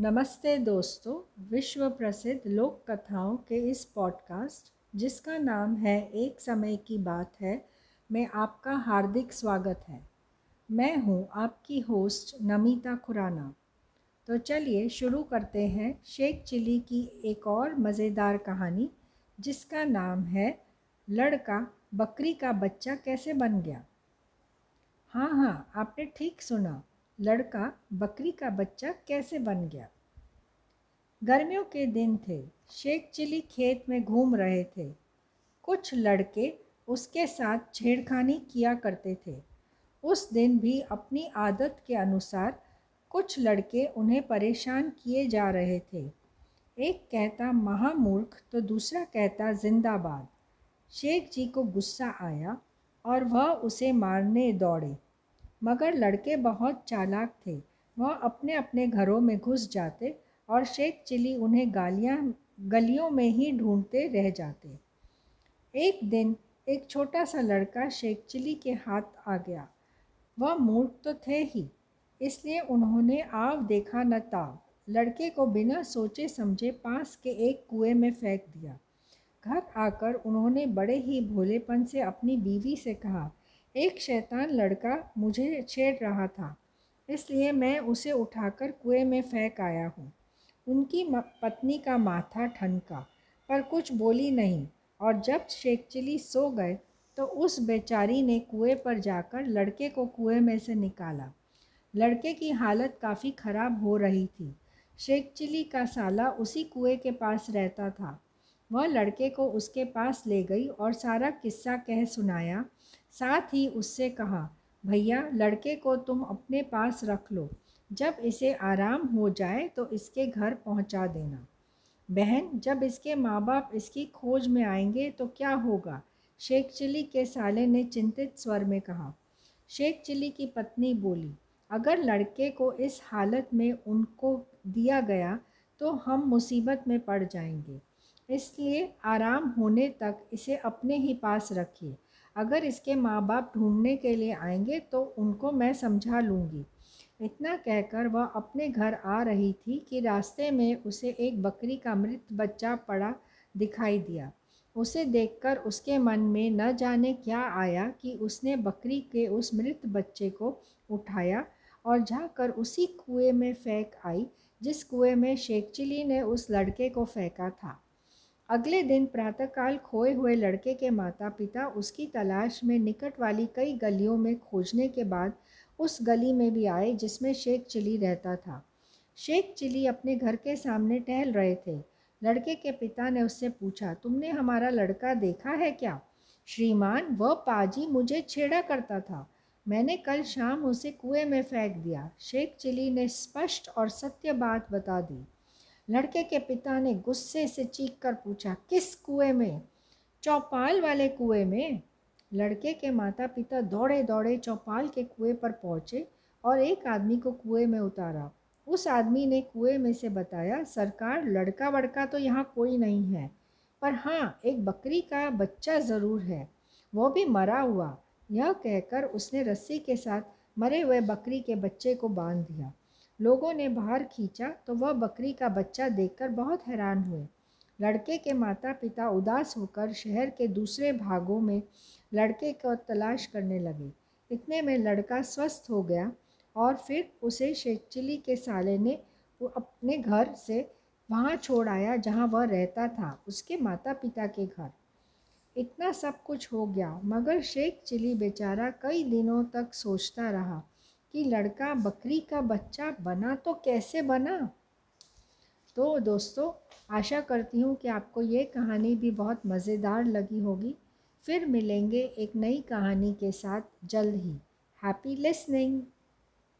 नमस्ते दोस्तों विश्व प्रसिद्ध लोक कथाओं के इस पॉडकास्ट जिसका नाम है एक समय की बात है, में आपका हार्दिक स्वागत है। मैं हूँ आपकी होस्ट नमिता खुराना। तो चलिए शुरू करते हैं शेख चिली की एक और मज़ेदार कहानी, जिसका नाम है, लड़का बकरी का बच्चा कैसे बन गया? हाँ हाँ आपने ठीक सुना। लड़का बकरी का बच्चा कैसे बन गया? गर्मियों के दिन थे, शेख चिली खेत में घूम रहे थे। कुछ लड़के उसके साथ छेड़खानी किया करते थे। उस दिन भी अपनी आदत के अनुसार कुछ लड़के उन्हें परेशान किए जा रहे थे। एक कहता, महामूर्ख तो दूसरा कहता, जिंदाबाद शेख जी को गुस्सा आया और वह उसे मारने दौड़े। मगर लड़के बहुत चालाक थे। वह अपने अपने घरों में घुस जाते और शेख चिली उन्हें गालियाँ, गलियों में ही ढूंढते रह जाते। एक दिन एक छोटा सा लड़का शेख चिली के हाथ आ गया। वह मूर्ख तो थे ही, इसलिए उन्होंने आव देखा न ताव। लड़के को बिना सोचे समझे पास के एक कुएँ में फेंक दिया। घर आकर उन्होंने बड़े ही भोलेपन से अपनी बीवी से कहा एक शैतान लड़का मुझे छेड़ रहा था, इसलिए मैं उसे उठाकर कुएँ में फेंक आया हूँ। उनकी पत्नी का माथा ठनका, पर कुछ बोली नहीं, और जब शेख चिली सो गए तो उस बेचारी ने कुएँ पर जाकर लड़के को कुएँ में से निकाला। लड़के की हालत काफ़ी ख़राब हो रही थी। शेख चिली का साला उसी कुएँ के पास रहता था। वह लड़के को उसके पास ले गई और सारा किस्सा कह सुनाया साथ ही उससे कहा, भैया, लड़के को तुम अपने पास रख लो। जब इसे आराम हो जाए तो इसके घर पहुँचा देना। बहन, जब इसके माँ बाप इसकी खोज में आएँगे तो क्या होगा? शेख चिली के साले ने चिंतित स्वर में कहा। शेख चिली की पत्नी बोली, अगर लड़के को इस हालत में उनको दिया गया तो हम मुसीबत में पड़ जाएँगे। इसलिए आराम होने तक इसे अपने ही पास रखिए। अगर इसके माँ बाप ढूँढने के लिए आएँगे तो उनको मैं समझा लूँगी। इतना कहकर वह अपने घर आ रही थी कि रास्ते में उसे एक बकरी का मृत बच्चा पड़ा दिखाई दिया। उसे देखकर उसके मन में न जाने क्या आया कि उसने बकरी के उस मृत बच्चे को उठाया और जाकर उसी कुएँ में फेंक आई, जिस कुएँ में शेख चिली ने उस लड़के को फेंका था। अगले दिन प्रातःकाल खोए हुए लड़के के माता पिता उसकी तलाश में निकट वाली कई गलियों में खोजने के बाद उस गली में भी आए जिसमें शेख चिली रहता था। शेख चिली अपने घर के सामने टहल रहे थे। लड़के के पिता ने उससे पूछा, तुमने हमारा लड़का देखा है क्या? श्रीमान, वह पाजी मुझे छेड़ा करता था। मैंने कल शाम उसे कुएँ में फेंक दिया। शेख चिली ने स्पष्ट और सत्य बात बता दी। लड़के के पिता ने गुस्से से चीख कर पूछा, किस कुएँ में? चौपाल वाले कुएँ में। लड़के के माता पिता दौड़े दौड़े चौपाल के कुएँ पर पहुँचे और एक आदमी को कुएँ में उतारा। उस आदमी ने कुएँ में से बताया, सरकार लड़का वड़का तो यहाँ कोई नहीं है, पर हाँ एक बकरी का बच्चा ज़रूर है। वो भी मरा हुआ। यह कहकर उसने रस्सी के साथ मरे हुए बकरी के बच्चे को बाँध दिया। लोगों ने बाहर खींचा तो वह बकरी का बच्चा देखकर बहुत हैरान हुए। लड़के के माता पिता उदास होकर शहर के दूसरे भागों में लड़के को तलाश करने लगे। इतने में लड़का स्वस्थ हो गया और फिर उसे शेखचिली के साले ने अपने घर से वहाँ छोड़ आया जहाँ वह रहता था, उसके माता पिता के घर। इतना सब कुछ हो गया, मगर शेख चिली बेचारा कई दिनों तक सोचता रहा। कि लड़का बकरी का बच्चा बना तो कैसे बना? तो दोस्तों, आशा करती हूँ कि आपको ये कहानी भी बहुत मज़ेदार लगी होगी। फिर मिलेंगे एक नई कहानी के साथ जल्द ही। Happy listening